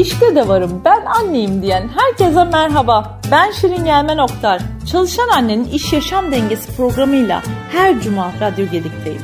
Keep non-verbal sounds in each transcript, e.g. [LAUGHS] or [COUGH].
İşte de varım ben anneyim diyen herkese merhaba. Ben Şirin Gelmen Oktar. Çalışan Annenin İş Yaşam Dengesi programıyla her cuma Radyo Gedik'teyim.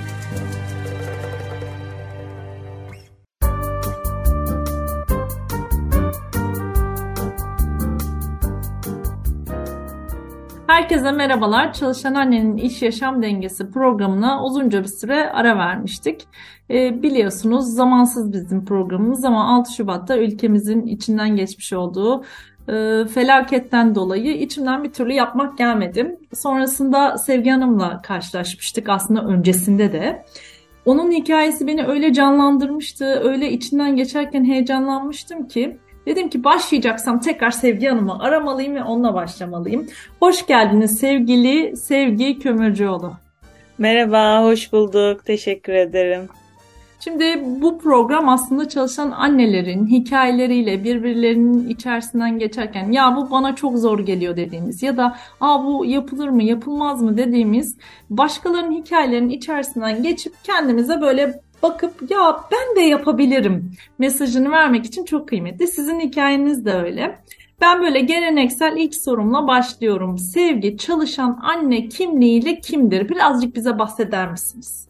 Herkese merhabalar. Çalışan Annenin İş Yaşam Dengesi programına uzunca bir süre ara vermiştik. E, biliyorsunuz zamansız bizim programımız ama 6 Şubat'ta ülkemizin içinden geçmiş olduğu e, felaketten dolayı içimden bir türlü yapmak gelmedi. Sonrasında Sevgi Hanım'la karşılaşmıştık aslında öncesinde de. Onun hikayesi beni öyle canlandırmıştı, öyle içinden geçerken heyecanlanmıştım ki Dedim ki başlayacaksam tekrar Sevgi Hanım'ı aramalıyım ve onunla başlamalıyım. Hoş geldiniz sevgili Sevgi Kömürcüoğlu. Merhaba, hoş bulduk. Teşekkür ederim. Şimdi bu program aslında çalışan annelerin hikayeleriyle birbirlerinin içerisinden geçerken ya bu bana çok zor geliyor dediğimiz ya da Aa, bu yapılır mı yapılmaz mı dediğimiz başkalarının hikayelerinin içerisinden geçip kendimize böyle bakıp ya ben de yapabilirim mesajını vermek için çok kıymetli. Sizin hikayeniz de öyle. Ben böyle geleneksel ilk sorumla başlıyorum. Sevgi çalışan anne kimliğiyle kimdir? Birazcık bize bahseder misiniz?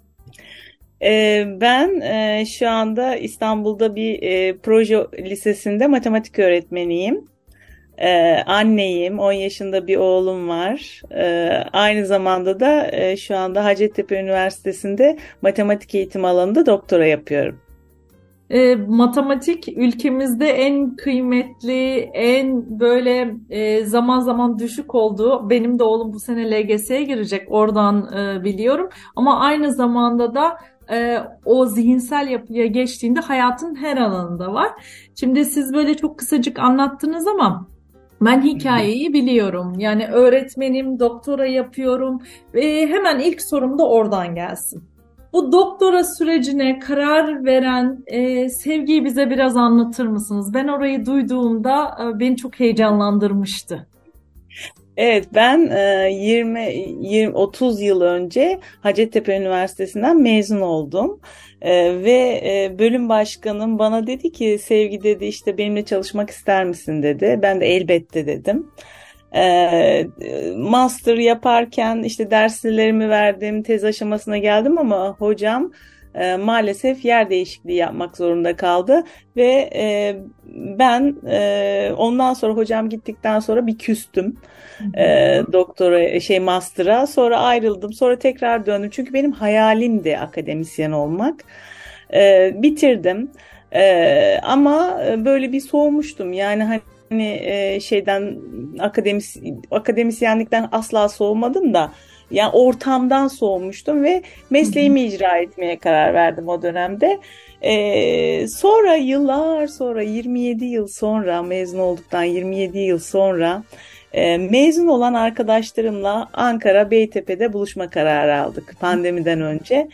Ee, ben e, şu anda İstanbul'da bir e, proje lisesinde matematik öğretmeniyim. Ee, anneyim, 10 yaşında bir oğlum var. Ee, aynı zamanda da e, şu anda Hacettepe Üniversitesi'nde matematik eğitim alanında doktora yapıyorum. E, matematik ülkemizde en kıymetli, en böyle e, zaman zaman düşük olduğu, benim de oğlum bu sene LGS'ye girecek oradan e, biliyorum. Ama aynı zamanda da e, o zihinsel yapıya geçtiğinde hayatın her alanında var. Şimdi siz böyle çok kısacık anlattınız ama ben hikayeyi biliyorum. Yani öğretmenim, doktora yapıyorum ve hemen ilk sorum da oradan gelsin. Bu doktora sürecine karar veren e, sevgiyi bize biraz anlatır mısınız? Ben orayı duyduğumda e, beni çok heyecanlandırmıştı. Evet ben 20, 20 30 yıl önce Hacettepe Üniversitesi'nden mezun oldum. Ee, ve e, bölüm başkanım bana dedi ki Sevgi dedi işte benimle çalışmak ister misin dedi. Ben de elbette dedim. Ee, master yaparken işte derslerimi verdim, tez aşamasına geldim ama hocam e, maalesef yer değişikliği yapmak zorunda kaldı. Ve e, ben e, ondan sonra hocam gittikten sonra bir küstüm. E, doktora şey master'a. Sonra ayrıldım. Sonra tekrar döndüm. Çünkü benim hayalimdi akademisyen olmak. E, bitirdim. E, ama böyle bir soğumuştum. Yani hani hani şeyden akademis akademisyenlikten asla soğumadım da yani ortamdan soğumuştum ve mesleğimi icra etmeye karar verdim o dönemde. Ee, sonra yıllar sonra 27 yıl sonra mezun olduktan 27 yıl sonra e, mezun olan arkadaşlarımla Ankara Beytepe'de buluşma kararı aldık pandemiden önce.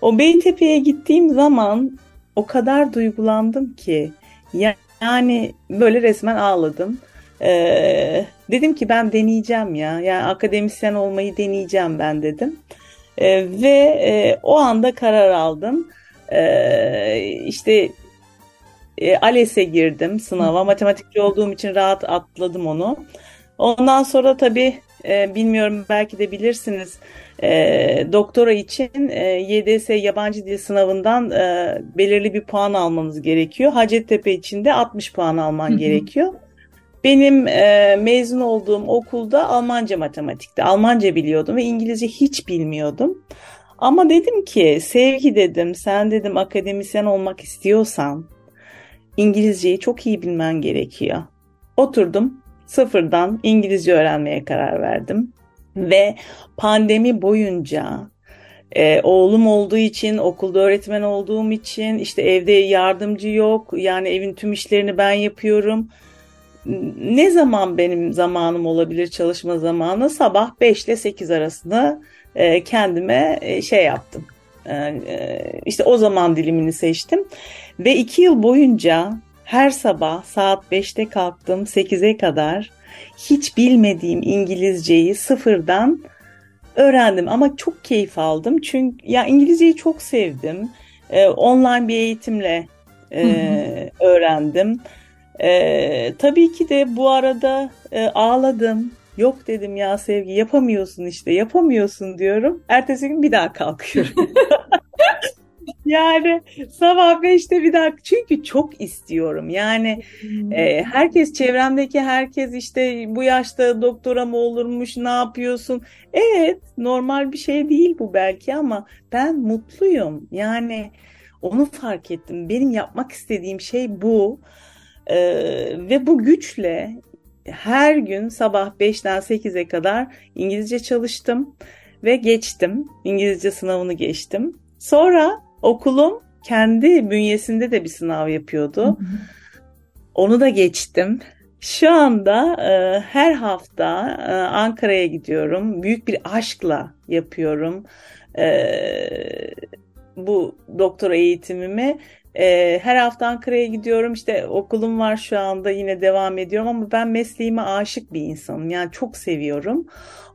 O Beytepe'ye gittiğim zaman o kadar duygulandım ki yani böyle resmen ağladım. Ee, dedim ki ben deneyeceğim ya. Yani akademisyen olmayı deneyeceğim ben dedim. Ee, ve e, o anda karar aldım. Ee, işte e, ALES'e girdim sınava. Matematikçi olduğum için rahat atladım onu. Ondan sonra tabii e, bilmiyorum belki de bilirsiniz e, doktora için e, YDS yabancı dil sınavından e, belirli bir puan almanız gerekiyor. Hacettepe için de 60 puan alman gerekiyor. Benim e, mezun olduğum okulda Almanca matematikti. Almanca biliyordum ve İngilizce hiç bilmiyordum. Ama dedim ki sevgi dedim sen dedim akademisyen olmak istiyorsan İngilizceyi çok iyi bilmen gerekiyor. Oturdum sıfırdan İngilizce öğrenmeye karar verdim. Ve pandemi boyunca ee, oğlum olduğu için, okulda öğretmen olduğum için, işte evde yardımcı yok. Yani evin tüm işlerini ben yapıyorum ne zaman benim zamanım olabilir çalışma zamanı? Sabah 5 ile 8 arasında e, kendime e, şey yaptım. E, e, işte o zaman dilimini seçtim. Ve 2 yıl boyunca her sabah saat 5'te kalktım 8'e kadar hiç bilmediğim İngilizceyi sıfırdan öğrendim ama çok keyif aldım çünkü ya İngilizceyi çok sevdim. Ee, online bir eğitimle e, öğrendim Ee, tabii ki de bu arada e, ağladım. Yok dedim ya Sevgi yapamıyorsun işte yapamıyorsun diyorum. Ertesi gün bir daha kalkıyorum. [LAUGHS] Yani sabah 5'te bir daha çünkü çok istiyorum. Yani hmm. e, herkes çevremdeki herkes işte bu yaşta doktora mı olurmuş ne yapıyorsun? Evet normal bir şey değil bu belki ama ben mutluyum. Yani onu fark ettim. Benim yapmak istediğim şey bu. E, ve bu güçle her gün sabah 5'ten 8'e kadar İngilizce çalıştım ve geçtim. İngilizce sınavını geçtim. Sonra okulum kendi bünyesinde de bir sınav yapıyordu. Onu da geçtim. Şu anda e, her hafta e, Ankara'ya gidiyorum. Büyük bir aşkla yapıyorum e, bu doktora eğitimimi. E, her hafta Ankara'ya gidiyorum. İşte okulum var şu anda yine devam ediyorum ama ben mesleğime aşık bir insanım. Yani çok seviyorum.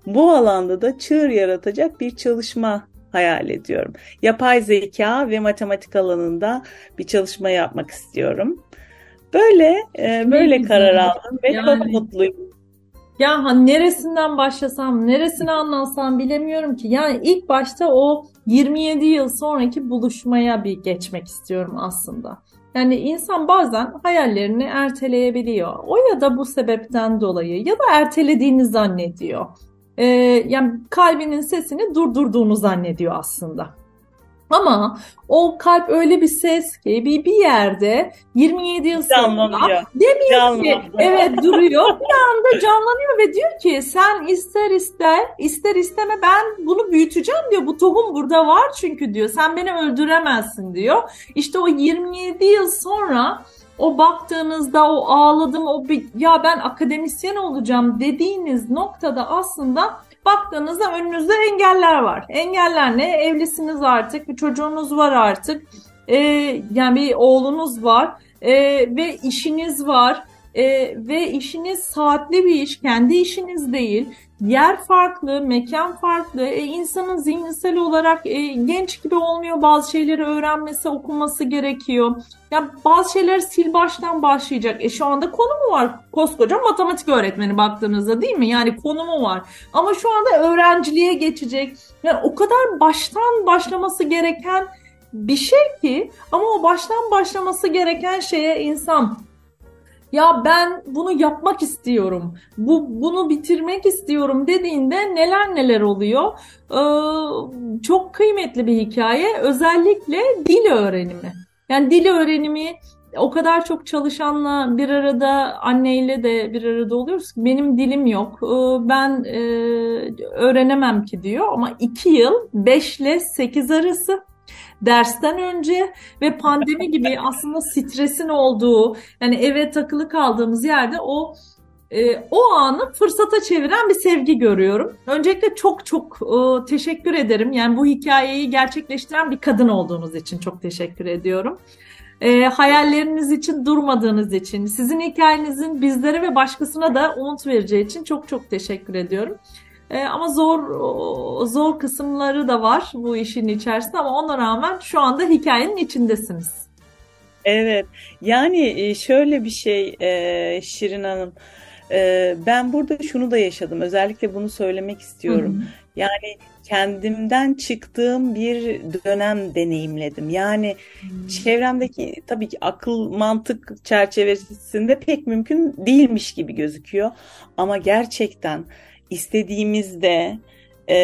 Bu alanda da çığır yaratacak bir çalışma hayal ediyorum. Yapay zeka ve matematik alanında bir çalışma yapmak istiyorum. Böyle e, böyle karar aldım ve yani, çok mutluyum. Ya hani neresinden başlasam, neresini anlatsam bilemiyorum ki. Yani ilk başta o 27 yıl sonraki buluşmaya bir geçmek istiyorum aslında. Yani insan bazen hayallerini erteleyebiliyor. O ya da bu sebepten dolayı ya da ertelediğini zannediyor e, yani kalbinin sesini durdurduğunu zannediyor aslında. Ama o kalp öyle bir ses ki bir, bir yerde 27 yıl sonra demiyor ki evet duruyor. Bir anda canlanıyor ve diyor ki sen ister ister ister isteme ben bunu büyüteceğim diyor. Bu tohum burada var çünkü diyor. Sen beni öldüremezsin diyor. İşte o 27 yıl sonra o baktığınızda o ağladım o bir, ya ben akademisyen olacağım dediğiniz noktada aslında baktığınızda önünüzde engeller var. Engeller ne? Evlisiniz artık, bir çocuğunuz var artık. Ee, yani bir oğlunuz var ee, ve işiniz var. Ee, ve işiniz saatli bir iş, kendi işiniz değil. Yer farklı, mekan farklı. E, insanın zihinsel olarak e, genç gibi olmuyor. Bazı şeyleri öğrenmesi, okuması gerekiyor. Ya bazı şeyler sil baştan başlayacak. E şu anda konumu var. Koskoca matematik öğretmeni baktığınızda değil mi? Yani konumu var. Ama şu anda öğrenciliğe geçecek. Yani o kadar baştan başlaması gereken bir şey ki ama o baştan başlaması gereken şeye insan ya ben bunu yapmak istiyorum, bu bunu bitirmek istiyorum dediğinde neler neler oluyor. Ee, çok kıymetli bir hikaye. Özellikle dil öğrenimi. Yani dil öğrenimi o kadar çok çalışanla bir arada anneyle de bir arada oluyoruz ki benim dilim yok. Ee, ben e, öğrenemem ki diyor ama 2 yıl 5 ile 8 arası dersten önce ve pandemi gibi aslında stresin olduğu yani eve takılı kaldığımız yerde o e, o anı fırsata çeviren bir sevgi görüyorum. Öncelikle çok çok e, teşekkür ederim. Yani bu hikayeyi gerçekleştiren bir kadın olduğunuz için çok teşekkür ediyorum. E, hayalleriniz için durmadığınız için, sizin hikayenizin bizlere ve başkasına da umut vereceği için çok çok teşekkür ediyorum. E, ama zor zor kısımları da var bu işin içerisinde ama ona rağmen şu anda hikayenin içindesiniz. Evet yani e, şöyle bir şey e, Şirin Hanım e, ben burada şunu da yaşadım özellikle bunu söylemek istiyorum. Hı hı. Yani kendimden çıktığım bir dönem deneyimledim. Yani hmm. çevremdeki tabii ki akıl mantık çerçevesinde pek mümkün değilmiş gibi gözüküyor. Ama gerçekten istediğimizde e,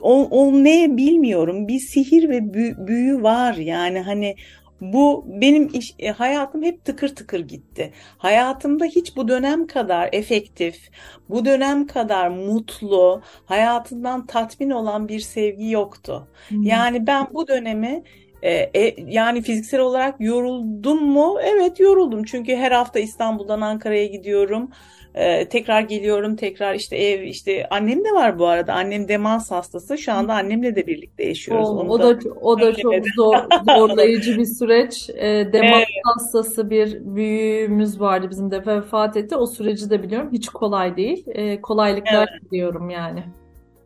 o, o ne bilmiyorum bir sihir ve büyü var yani hani bu benim iş, e, hayatım hep tıkır tıkır gitti. Hayatımda hiç bu dönem kadar efektif, bu dönem kadar mutlu, hayatından tatmin olan bir sevgi yoktu. Hmm. Yani ben bu dönemi e, e, yani fiziksel olarak yoruldum mu? Evet yoruldum. Çünkü her hafta İstanbul'dan Ankara'ya gidiyorum. Ee, tekrar geliyorum tekrar işte ev işte annem de var bu arada annem demans hastası şu anda annemle de birlikte yaşıyoruz. O, o da, o da çok zor, [LAUGHS] zorlayıcı bir süreç. E, demans evet. hastası bir büyüğümüz vardı bizim de vefat etti. O süreci de biliyorum hiç kolay değil. E, kolaylıklar evet. diliyorum yani.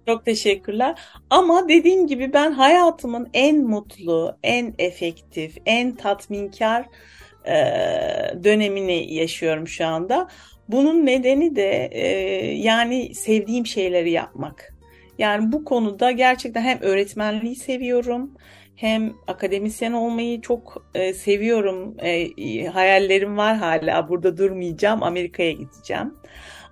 Çok teşekkürler. Ama dediğim gibi ben hayatımın en mutlu, en efektif, en tatminkar e, dönemini yaşıyorum şu anda. Bunun nedeni de e, yani sevdiğim şeyleri yapmak. Yani bu konuda gerçekten hem öğretmenliği seviyorum hem akademisyen olmayı çok e, seviyorum. E, hayallerim var hala. Burada durmayacağım. Amerika'ya gideceğim.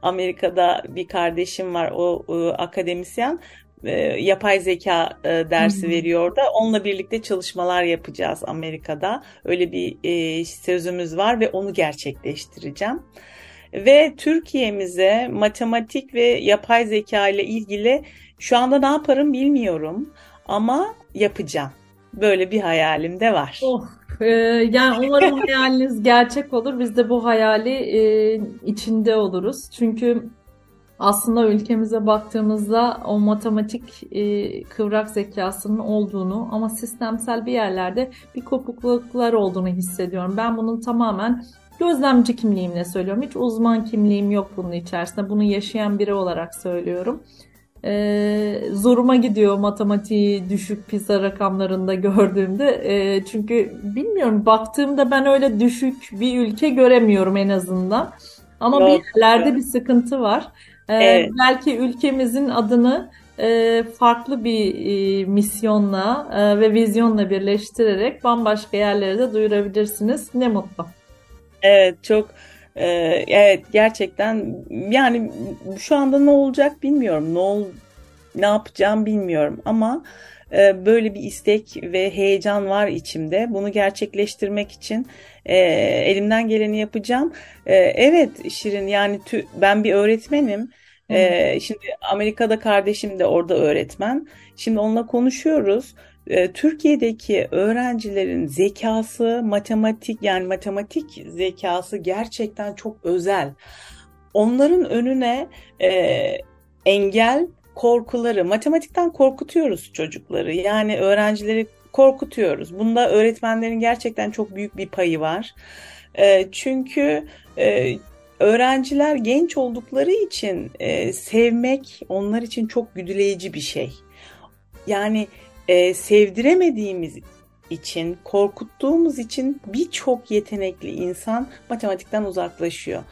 Amerika'da bir kardeşim var. O e, akademisyen e, yapay zeka e, dersi Hı-hı. veriyor da onunla birlikte çalışmalar yapacağız Amerika'da. Öyle bir e, sözümüz var ve onu gerçekleştireceğim. Ve Türkiye'mize matematik ve yapay zeka ile ilgili şu anda ne yaparım bilmiyorum ama yapacağım. Böyle bir hayalim de var. Oh, e, yani umarım hayaliniz gerçek olur. Biz de bu hayali e, içinde oluruz. Çünkü aslında ülkemize baktığımızda o matematik e, kıvrak zekasının olduğunu ama sistemsel bir yerlerde bir kopukluklar olduğunu hissediyorum. Ben bunun tamamen gözlemci kimliğimle söylüyorum. Hiç uzman kimliğim yok bunun içerisinde. Bunu yaşayan biri olarak söylüyorum. E, zoruma gidiyor matematiği düşük PISA rakamlarında gördüğümde. E, çünkü bilmiyorum baktığımda ben öyle düşük bir ülke göremiyorum en azından. Ama Yok. bir yerlerde bir sıkıntı var. E, evet. Belki ülkemizin adını e, farklı bir e, misyonla e, ve vizyonla birleştirerek bambaşka yerlere de duyurabilirsiniz. Ne mutlu. Evet çok ee, evet gerçekten yani şu anda ne olacak bilmiyorum. Ne ol, ne yapacağım bilmiyorum ama e, böyle bir istek ve heyecan var içimde. Bunu gerçekleştirmek için e, elimden geleni yapacağım. E, evet Şirin yani tü, ben bir öğretmenim. Ee, şimdi Amerika'da kardeşim de orada öğretmen. Şimdi onunla konuşuyoruz. Ee, Türkiye'deki öğrencilerin zekası, matematik yani matematik zekası gerçekten çok özel. Onların önüne e, engel korkuları, matematikten korkutuyoruz çocukları. Yani öğrencileri korkutuyoruz. Bunda öğretmenlerin gerçekten çok büyük bir payı var. E, çünkü e, öğrenciler genç oldukları için e, sevmek onlar için çok güdüleyici bir şey. Yani e, sevdiremediğimiz için, korkuttuğumuz için birçok yetenekli insan matematikten uzaklaşıyor.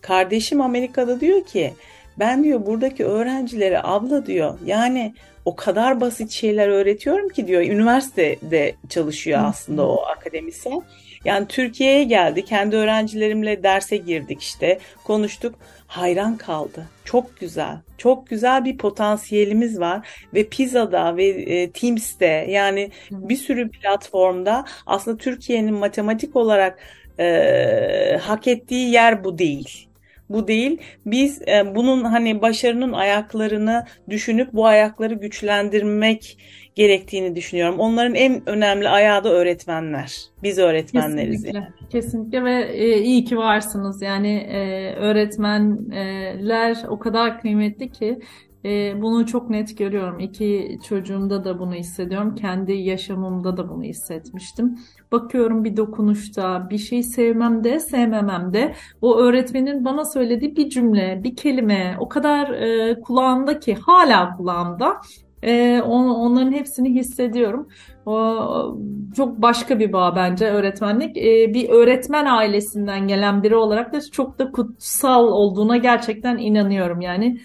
Kardeşim Amerika'da diyor ki ben diyor buradaki öğrencilere abla diyor yani o kadar basit şeyler öğretiyorum ki diyor üniversitede çalışıyor aslında o akademisyen. Yani Türkiye'ye geldi kendi öğrencilerimle derse girdik işte konuştuk hayran kaldı. Çok güzel. Çok güzel bir potansiyelimiz var ve Pizza'da ve e, Teams'te yani bir sürü platformda aslında Türkiye'nin matematik olarak e, hak ettiği yer bu değil bu değil. Biz e, bunun hani başarının ayaklarını düşünüp bu ayakları güçlendirmek gerektiğini düşünüyorum. Onların en önemli ayağı da öğretmenler. Biz öğretmenleriz. Kesinlikle. Yani. Kesinlikle ve e, iyi ki varsınız. Yani e, öğretmenler o kadar kıymetli ki e, bunu çok net görüyorum. İki çocuğumda da bunu hissediyorum. Kendi yaşamımda da bunu hissetmiştim. Bakıyorum bir dokunuşta, bir şey sevmem de sevmemem de o öğretmenin bana söylediği bir cümle, bir kelime o kadar e, kulağımda ki hala kulağımda e, on, onların hepsini hissediyorum. O, çok başka bir bağ bence öğretmenlik. E, bir öğretmen ailesinden gelen biri olarak da çok da kutsal olduğuna gerçekten inanıyorum. Yani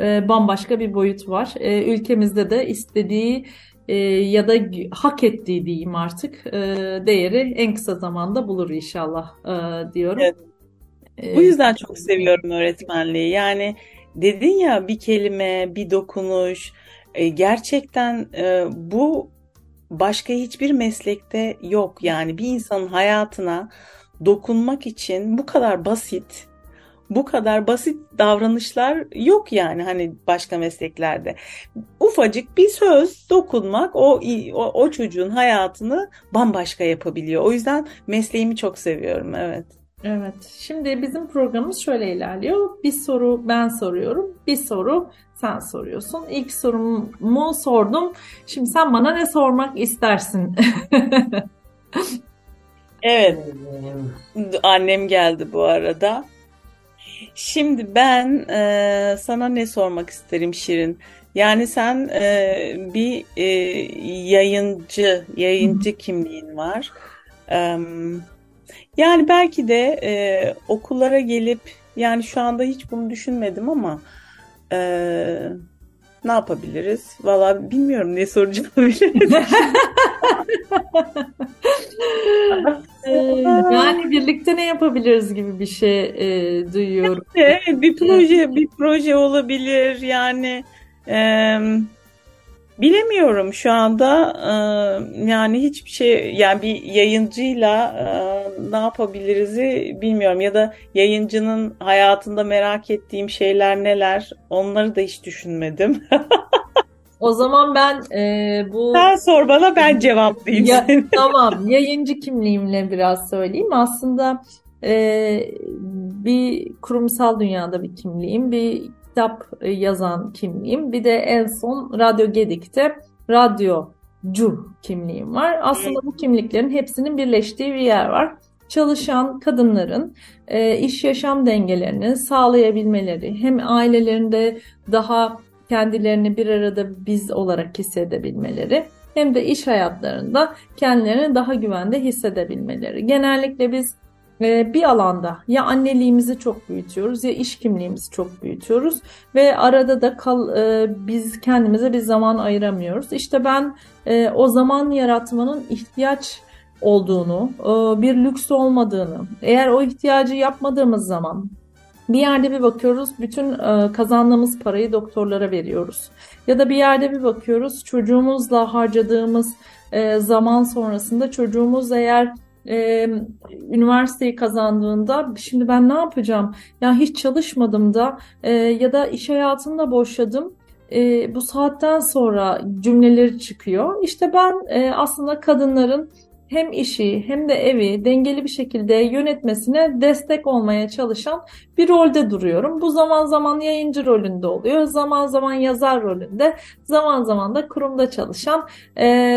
e, bambaşka bir boyut var. E, ülkemizde de istediği e, ya da hak ettiği diyeyim artık e, değeri en kısa zamanda bulur inşallah e, diyorum. Evet. Bu yüzden çok seviyorum öğretmenliği. Yani dedin ya bir kelime, bir dokunuş, e, gerçekten e, bu başka hiçbir meslekte yok. Yani bir insanın hayatına dokunmak için bu kadar basit, bu kadar basit davranışlar yok yani hani başka mesleklerde. Ufacık bir söz dokunmak o o, o çocuğun hayatını bambaşka yapabiliyor. O yüzden mesleğimi çok seviyorum evet. Evet. Şimdi bizim programımız şöyle ilerliyor. Bir soru ben soruyorum. Bir soru sen soruyorsun. İlk sorumu sordum. Şimdi sen bana ne sormak istersin? [LAUGHS] evet. Annem geldi bu arada. Şimdi ben e, sana ne sormak isterim Şirin? Yani sen e, bir e, yayıncı, yayıncı kimliğin var. E, Yani belki de e, okullara gelip yani şu anda hiç bunu düşünmedim ama e, ne yapabiliriz? Valla bilmiyorum ne soracağımı [LAUGHS] yani birlikte ne yapabiliriz gibi bir şey e, duyuyorum. Evet, bir proje bir proje olabilir yani e, bilemiyorum şu anda e, yani hiçbir şey yani bir yayıncıyla e, ne yapabiliriz bilmiyorum ya da yayıncının hayatında merak ettiğim şeyler neler onları da hiç düşünmedim. [LAUGHS] O zaman ben e, bu... Sen sor bana ben cevaplayayım. Ya, [LAUGHS] tamam yayıncı kimliğimle biraz söyleyeyim. Aslında e, bir kurumsal dünyada bir kimliğim, bir kitap yazan kimliğim, bir de en son Radyo Gedik'te radyocu kimliğim var. Aslında bu kimliklerin hepsinin birleştiği bir yer var. Çalışan kadınların e, iş yaşam dengelerini sağlayabilmeleri, hem ailelerinde daha kendilerini bir arada biz olarak hissedebilmeleri hem de iş hayatlarında kendilerini daha güvende hissedebilmeleri. Genellikle biz e, bir alanda ya anneliğimizi çok büyütüyoruz ya iş kimliğimizi çok büyütüyoruz ve arada da kal, e, biz kendimize bir zaman ayıramıyoruz. İşte ben e, o zaman yaratmanın ihtiyaç olduğunu, bir lüks olmadığını, eğer o ihtiyacı yapmadığımız zaman bir yerde bir bakıyoruz bütün e, kazandığımız parayı doktorlara veriyoruz. Ya da bir yerde bir bakıyoruz çocuğumuzla harcadığımız e, zaman sonrasında çocuğumuz eğer e, üniversiteyi kazandığında şimdi ben ne yapacağım? Ya hiç çalışmadım da e, ya da iş hayatımda boşladım. E, bu saatten sonra cümleleri çıkıyor. İşte ben e, aslında kadınların hem işi hem de evi dengeli bir şekilde yönetmesine destek olmaya çalışan bir rolde duruyorum. Bu zaman zaman yayıncı rolünde oluyor, zaman zaman yazar rolünde, zaman zaman da kurumda çalışan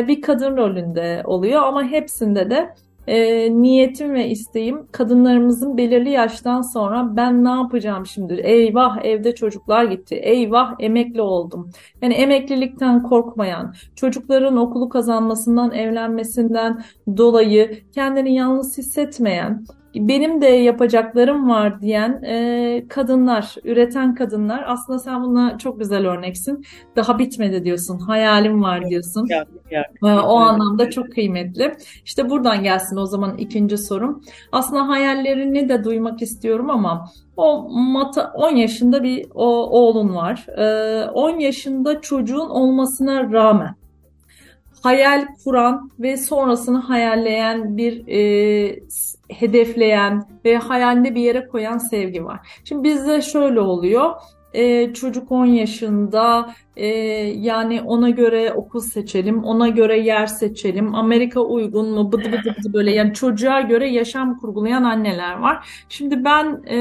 bir kadın rolünde oluyor ama hepsinde de e, niyetim ve isteğim kadınlarımızın belirli yaştan sonra ben ne yapacağım şimdi? Eyvah evde çocuklar gitti. Eyvah emekli oldum. Yani emeklilikten korkmayan, çocukların okulu kazanmasından, evlenmesinden dolayı kendini yalnız hissetmeyen, benim de yapacaklarım var diyen e, kadınlar, üreten kadınlar. Aslında sen buna çok güzel örneksin. Daha bitmedi diyorsun, hayalim var diyorsun. Yok, yok, yok. O anlamda çok kıymetli. İşte buradan gelsin o zaman ikinci sorum. Aslında hayallerini de duymak istiyorum ama o mata 10 yaşında bir o, oğlun var. E, 10 yaşında çocuğun olmasına rağmen hayal kuran ve sonrasını hayalleyen bir e, hedefleyen ve hayalinde bir yere koyan sevgi var. Şimdi bizde şöyle oluyor. Ee, çocuk 10 yaşında e, yani ona göre okul seçelim, ona göre yer seçelim, Amerika uygun mu bıdı bıdı bıdı böyle yani çocuğa göre yaşam kurgulayan anneler var. Şimdi ben e,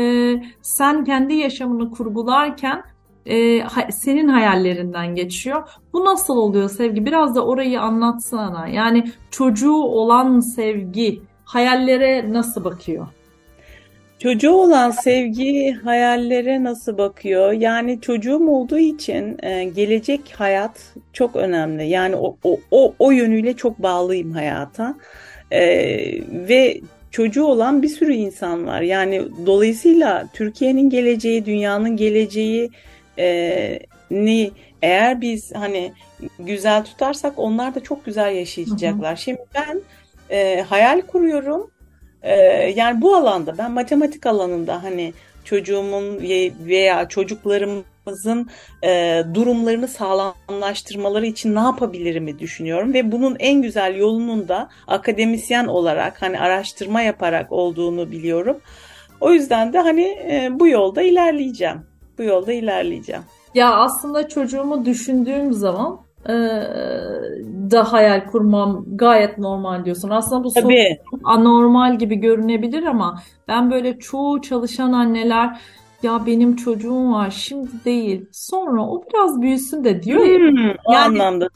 sen kendi yaşamını kurgularken e, senin hayallerinden geçiyor. Bu nasıl oluyor Sevgi? Biraz da orayı anlatsana. Yani çocuğu olan Sevgi hayallere nasıl bakıyor? Çocuğu olan sevgi hayallere nasıl bakıyor? Yani çocuğum olduğu için e, gelecek hayat çok önemli. Yani o, o, o, o yönüyle çok bağlıyım hayata. E, ve çocuğu olan bir sürü insan var. Yani dolayısıyla Türkiye'nin geleceği, dünyanın geleceği e, ni eğer biz hani güzel tutarsak onlar da çok güzel yaşayacaklar. Hı hı. Şimdi ben e, hayal kuruyorum. E, yani bu alanda ben matematik alanında hani çocuğumun veya çocuklarımızın e, durumlarını sağlamlaştırmaları için ne yapabilirimi düşünüyorum ve bunun en güzel yolunun da akademisyen olarak hani araştırma yaparak olduğunu biliyorum. O yüzden de hani e, bu yolda ilerleyeceğim. Bu yolda ilerleyeceğim. Ya aslında çocuğumu düşündüğüm zaman da hayal kurmam gayet normal diyorsun. Aslında bu Tabii. anormal gibi görünebilir ama ben böyle çoğu çalışan anneler ya benim çocuğum var şimdi değil sonra o biraz büyüsün de diyor ya. Hmm, yani, anlamda.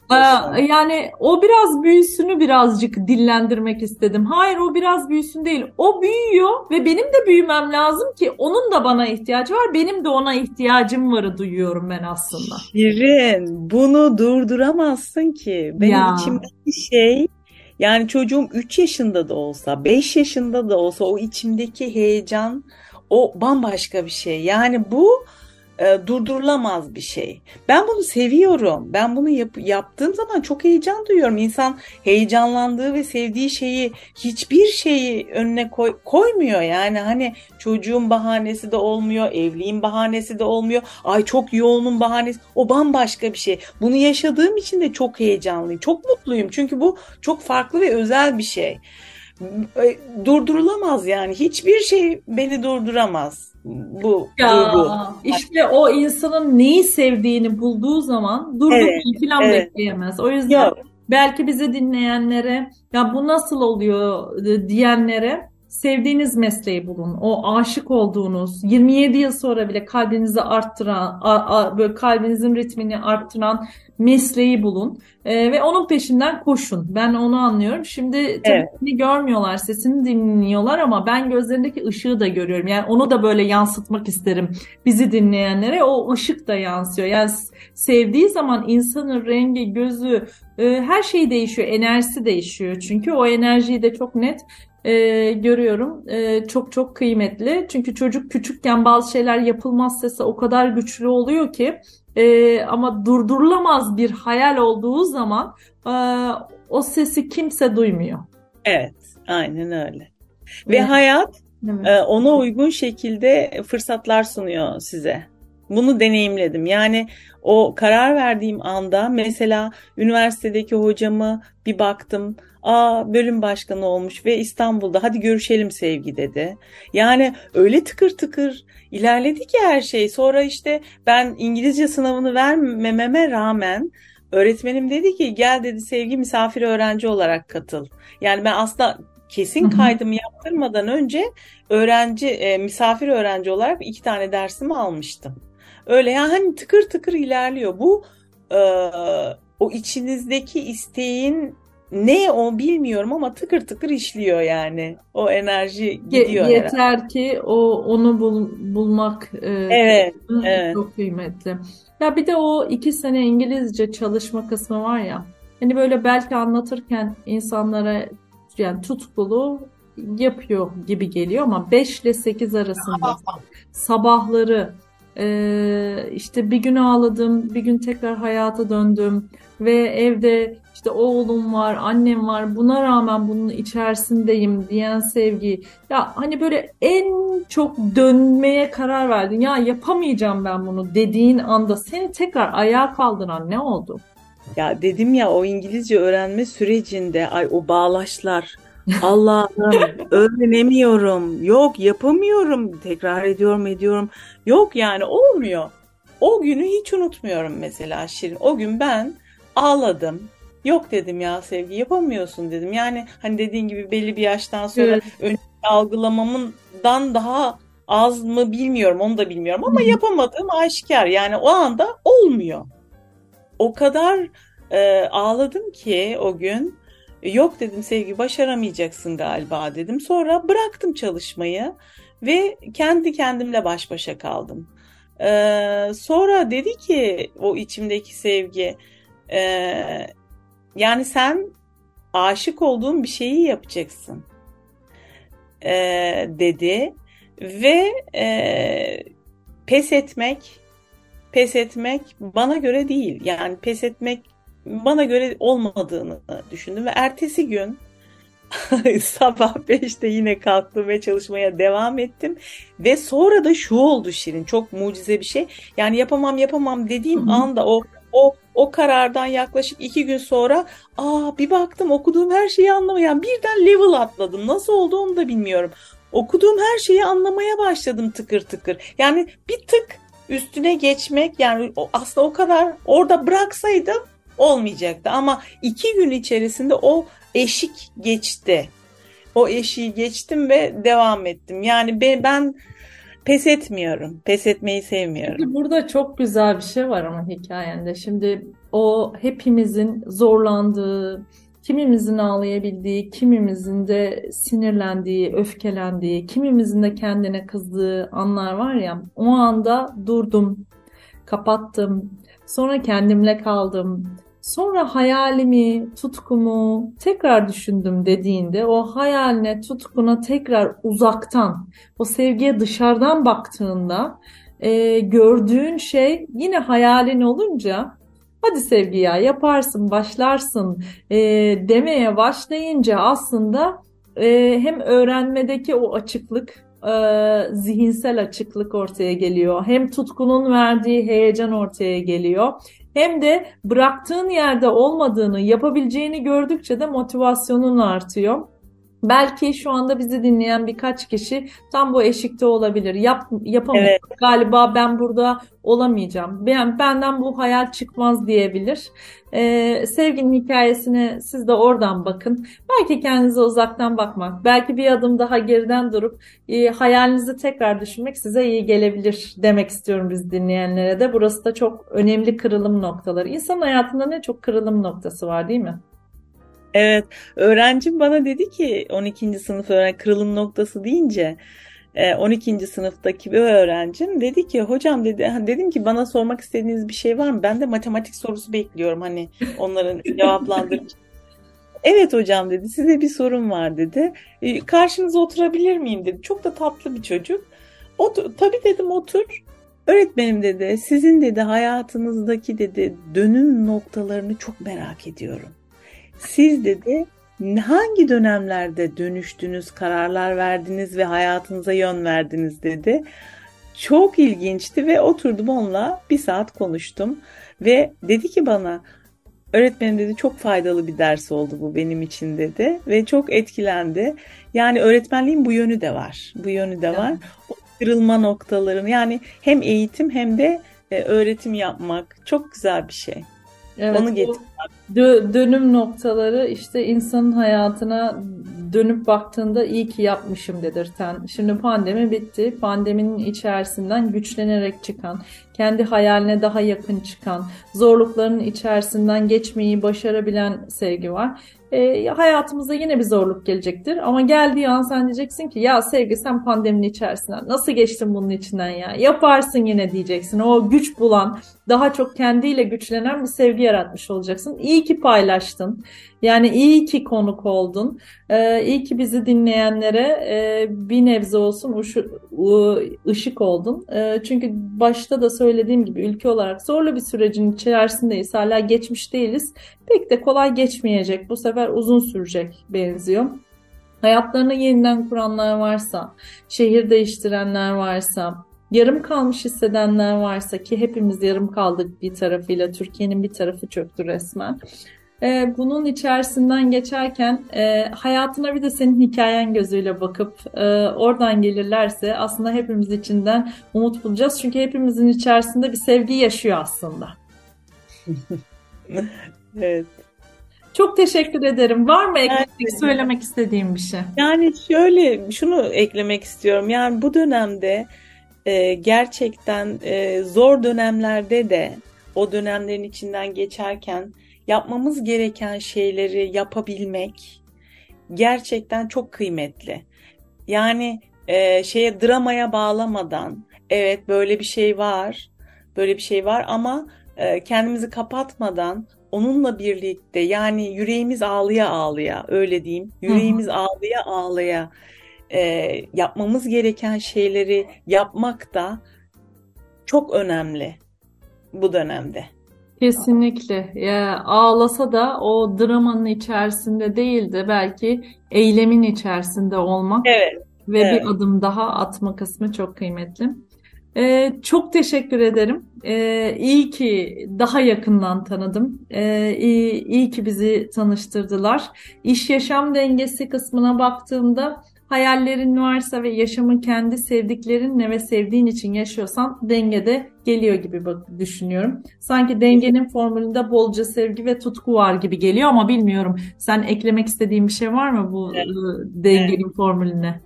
E, yani o biraz büyüsünü birazcık dillendirmek istedim. Hayır o biraz büyüsün değil. O büyüyor ve benim de büyümem lazım ki onun da bana ihtiyacı var. Benim de ona ihtiyacım varı duyuyorum ben aslında. Şirin bunu durduramazsın ki. Benim ya. içimdeki şey Yani çocuğum 3 yaşında da olsa, 5 yaşında da olsa o içimdeki heyecan o bambaşka bir şey. Yani bu e, durdurulamaz bir şey. Ben bunu seviyorum. Ben bunu yap, yaptığım zaman çok heyecan duyuyorum. İnsan heyecanlandığı ve sevdiği şeyi hiçbir şeyi önüne koy, koymuyor. Yani hani çocuğun bahanesi de olmuyor, evliliğin bahanesi de olmuyor. Ay çok yoğunun bahanesi. O bambaşka bir şey. Bunu yaşadığım için de çok heyecanlıyım. Çok mutluyum. Çünkü bu çok farklı ve özel bir şey. E, durdurulamaz yani. Hiçbir şey beni durduramaz bu ya, duygu. İşte o insanın neyi sevdiğini bulduğu zaman durduğunu evet, falan evet. bekleyemez. O yüzden Yok. belki bizi dinleyenlere ya bu nasıl oluyor diyenlere sevdiğiniz mesleği bulun. O aşık olduğunuz, 27 yıl sonra bile kalbinizi arttıran, a, a, böyle kalbinizin ritmini arttıran mesleği bulun e, ve onun peşinden koşun. Ben onu anlıyorum. Şimdi tabii evet. seni görmüyorlar, sesini dinliyorlar ama ben gözlerindeki ışığı da görüyorum. Yani onu da böyle yansıtmak isterim bizi dinleyenlere. O ışık da yansıyor. Yani sevdiği zaman insanın rengi, gözü, e, her şey değişiyor, enerjisi değişiyor. Çünkü o enerjiyi de çok net e, görüyorum. E, çok çok kıymetli. Çünkü çocuk küçükken bazı şeyler yapılmaz sesi o kadar güçlü oluyor ki e, ama durdurulamaz bir hayal olduğu zaman e, o sesi kimse duymuyor. Evet, aynen öyle. Ve evet. hayat evet. E, ona uygun şekilde fırsatlar sunuyor size. Bunu deneyimledim. Yani o karar verdiğim anda mesela üniversitedeki hocamı bir baktım. Aa bölüm başkanı olmuş ve İstanbul'da hadi görüşelim sevgi dedi. Yani öyle tıkır tıkır ilerledi ki her şey. Sonra işte ben İngilizce sınavını vermememe rağmen öğretmenim dedi ki gel dedi sevgi misafir öğrenci olarak katıl. Yani ben aslında kesin kaydımı yaptırmadan önce öğrenci e, misafir öğrenci olarak iki tane dersimi almıştım. Öyle yani hani tıkır tıkır ilerliyor. Bu e, o içinizdeki isteğin ne o bilmiyorum ama tıkır tıkır işliyor yani. O enerji gidiyor. Yeter herhalde. ki o onu bul, bulmak e, evet, evet. çok kıymetli. Ya bir de o iki sene İngilizce çalışma kısmı var ya. Hani böyle belki anlatırken insanlara yani tutkulu yapıyor gibi geliyor ama 5 ile 8 arasında sabahları ee, işte bir gün ağladım, bir gün tekrar hayata döndüm ve evde işte oğlum var, annem var, buna rağmen bunun içerisindeyim diyen sevgi. Ya hani böyle en çok dönmeye karar verdin. Ya yapamayacağım ben bunu dediğin anda seni tekrar ayağa kaldıran ne oldu? Ya dedim ya o İngilizce öğrenme sürecinde ay o bağlaşlar [LAUGHS] Allah'ım öğrenemiyorum. Yok yapamıyorum. Tekrar ediyorum ediyorum. Yok yani olmuyor. O günü hiç unutmuyorum mesela Şirin. O gün ben ağladım. Yok dedim ya sevgi yapamıyorsun dedim. Yani hani dediğin gibi belli bir yaştan sonra evet. ön algılamamından daha az mı bilmiyorum onu da bilmiyorum ama yapamadığım aşikar. Yani o anda olmuyor. O kadar e, ağladım ki o gün Yok dedim Sevgi başaramayacaksın galiba dedim. Sonra bıraktım çalışmayı ve kendi kendimle baş başa kaldım. Ee, sonra dedi ki o içimdeki sevgi e, yani sen aşık olduğun bir şeyi yapacaksın e, dedi ve e, pes etmek pes etmek bana göre değil yani pes etmek bana göre olmadığını düşündüm ve ertesi gün [LAUGHS] sabah 5'te yine kalktım ve çalışmaya devam ettim. Ve sonra da şu oldu Şirin çok mucize bir şey. Yani yapamam yapamam dediğim Hı-hı. anda o o o karardan yaklaşık iki gün sonra aa bir baktım okuduğum her şeyi anlamayan birden level atladım. Nasıl oldu onu da bilmiyorum. Okuduğum her şeyi anlamaya başladım tıkır tıkır. Yani bir tık üstüne geçmek yani aslında o kadar orada bıraksaydım olmayacaktı. Ama iki gün içerisinde o eşik geçti. O eşiği geçtim ve devam ettim. Yani ben, pes etmiyorum. Pes etmeyi sevmiyorum. Peki burada çok güzel bir şey var ama hikayende. Şimdi o hepimizin zorlandığı, kimimizin ağlayabildiği, kimimizin de sinirlendiği, öfkelendiği, kimimizin de kendine kızdığı anlar var ya. O anda durdum, kapattım, sonra kendimle kaldım Sonra hayalimi, tutkumu tekrar düşündüm dediğinde o hayaline, tutkuna tekrar uzaktan, o sevgiye dışarıdan baktığında e, gördüğün şey yine hayalin olunca hadi sevgi ya yaparsın, başlarsın e, demeye başlayınca aslında e, hem öğrenmedeki o açıklık, e, zihinsel açıklık ortaya geliyor. Hem tutkunun verdiği heyecan ortaya geliyor. Hem de bıraktığın yerde olmadığını, yapabileceğini gördükçe de motivasyonun artıyor. Belki şu anda bizi dinleyen birkaç kişi tam bu eşikte olabilir. Yap, yapamıyorum. Evet. Galiba ben burada olamayacağım. Ben, benden bu hayal çıkmaz diyebilir. Ee, sevginin hikayesine siz de oradan bakın. Belki kendinize uzaktan bakmak, belki bir adım daha geriden durup e, hayalinizi tekrar düşünmek size iyi gelebilir demek istiyorum biz dinleyenlere de. Burası da çok önemli kırılım noktaları. İnsan hayatında ne çok kırılım noktası var değil mi? Evet, öğrencim bana dedi ki 12. sınıf öğren kırılım noktası deyince 12. E, sınıftaki bir öğrencim dedi ki hocam dedi dedim ki bana sormak istediğiniz bir şey var mı? Ben de matematik sorusu bekliyorum hani [LAUGHS] onların cevaplandırıcı. evet hocam dedi size bir sorum var dedi. E, karşınıza oturabilir miyim dedi. Çok da tatlı bir çocuk. Otur, tabii dedim otur. Öğretmenim dedi sizin dedi hayatınızdaki dedi dönüm noktalarını çok merak ediyorum. Siz dedi hangi dönemlerde dönüştünüz, kararlar verdiniz ve hayatınıza yön verdiniz dedi. Çok ilginçti ve oturdum onunla bir saat konuştum ve dedi ki bana öğretmenim dedi çok faydalı bir ders oldu bu benim için dedi ve çok etkilendi. Yani öğretmenliğin bu yönü de var. Bu yönü de var. O kırılma noktalarını yani hem eğitim hem de e, öğretim yapmak çok güzel bir şey. Evet, Onu getir. Dö dönüm noktaları işte insanın hayatına dönüp baktığında iyi ki yapmışım dedirten. Şimdi pandemi bitti. Pandeminin içerisinden güçlenerek çıkan, kendi hayaline daha yakın çıkan, zorlukların içerisinden geçmeyi başarabilen sevgi var e, hayatımıza yine bir zorluk gelecektir. Ama geldiği an sen diyeceksin ki ya sevgi sen pandeminin içerisinden nasıl geçtin bunun içinden ya yaparsın yine diyeceksin. O güç bulan daha çok kendiyle güçlenen bir sevgi yaratmış olacaksın. İyi ki paylaştın. Yani iyi ki konuk oldun. Ee, iyi ki bizi dinleyenlere e, bir nebze olsun uşu, ışık oldun. E, çünkü başta da söylediğim gibi ülke olarak zorlu bir sürecin içerisindeyiz. Hala geçmiş değiliz. Pek de kolay geçmeyecek. Bu sefer uzun sürecek benziyor. Hayatlarını yeniden kuranlar varsa, şehir değiştirenler varsa, yarım kalmış hissedenler varsa ki hepimiz yarım kaldık bir tarafıyla Türkiye'nin bir tarafı çöktü resmen. Ee, bunun içerisinden geçerken e, hayatına bir de senin hikayen gözüyle bakıp e, oradan gelirlerse aslında hepimiz içinden umut bulacağız. Çünkü hepimizin içerisinde bir sevgi yaşıyor aslında. [LAUGHS] evet. Çok teşekkür ederim. Var mı eklemek, evet. söylemek istediğim bir şey? Yani şöyle şunu eklemek istiyorum. Yani bu dönemde e, gerçekten e, zor dönemlerde de o dönemlerin içinden geçerken yapmamız gereken şeyleri yapabilmek gerçekten çok kıymetli. Yani e, şeye dramaya bağlamadan evet böyle bir şey var, böyle bir şey var ama e, kendimizi kapatmadan onunla birlikte yani yüreğimiz ağlıya ağlıya öyle diyeyim yüreğimiz Hı. ağlıya ağlıya e, yapmamız gereken şeyleri yapmak da çok önemli bu dönemde. Kesinlikle. Ya, ağlasa da o dramanın içerisinde değil de belki eylemin içerisinde olmak evet, ve evet. bir adım daha atma kısmı çok kıymetli. Ee, çok teşekkür ederim. Ee, iyi ki daha yakından tanıdım. Ee, iyi, iyi ki bizi tanıştırdılar. İş yaşam dengesi kısmına baktığımda hayallerin varsa ve yaşamı kendi sevdiklerinle ve sevdiğin için yaşıyorsan dengede geliyor gibi düşünüyorum. Sanki dengenin formülünde bolca sevgi ve tutku var gibi geliyor ama bilmiyorum. Sen eklemek istediğin bir şey var mı bu evet. Iı, dengenin evet. formülüne?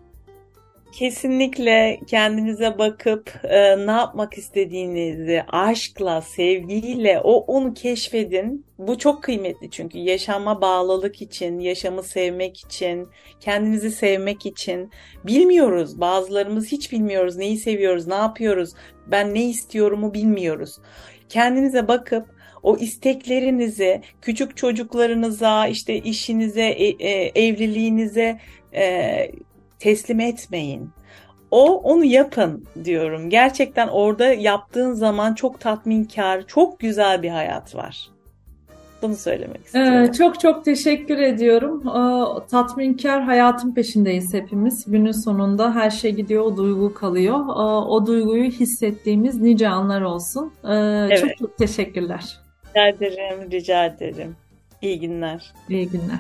Kesinlikle kendinize bakıp e, ne yapmak istediğinizi aşkla, sevgiyle o onu keşfedin. Bu çok kıymetli çünkü yaşama bağlılık için, yaşamı sevmek için, kendinizi sevmek için bilmiyoruz. Bazılarımız hiç bilmiyoruz neyi seviyoruz, ne yapıyoruz, ben ne istiyorumu bilmiyoruz. Kendinize bakıp o isteklerinizi küçük çocuklarınıza, işte işinize, e, e, evliliğinize e, teslim etmeyin. O onu yapın diyorum. Gerçekten orada yaptığın zaman çok tatminkar, çok güzel bir hayat var. Bunu söylemek istiyorum. Ee, çok çok teşekkür ediyorum. Ee, tatminkar hayatın peşindeyiz hepimiz. Günün sonunda her şey gidiyor, o duygu kalıyor. Ee, o duyguyu hissettiğimiz nice anlar olsun. Ee, evet. Çok çok teşekkürler. Rica ederim, rica ederim. İyi günler. İyi günler.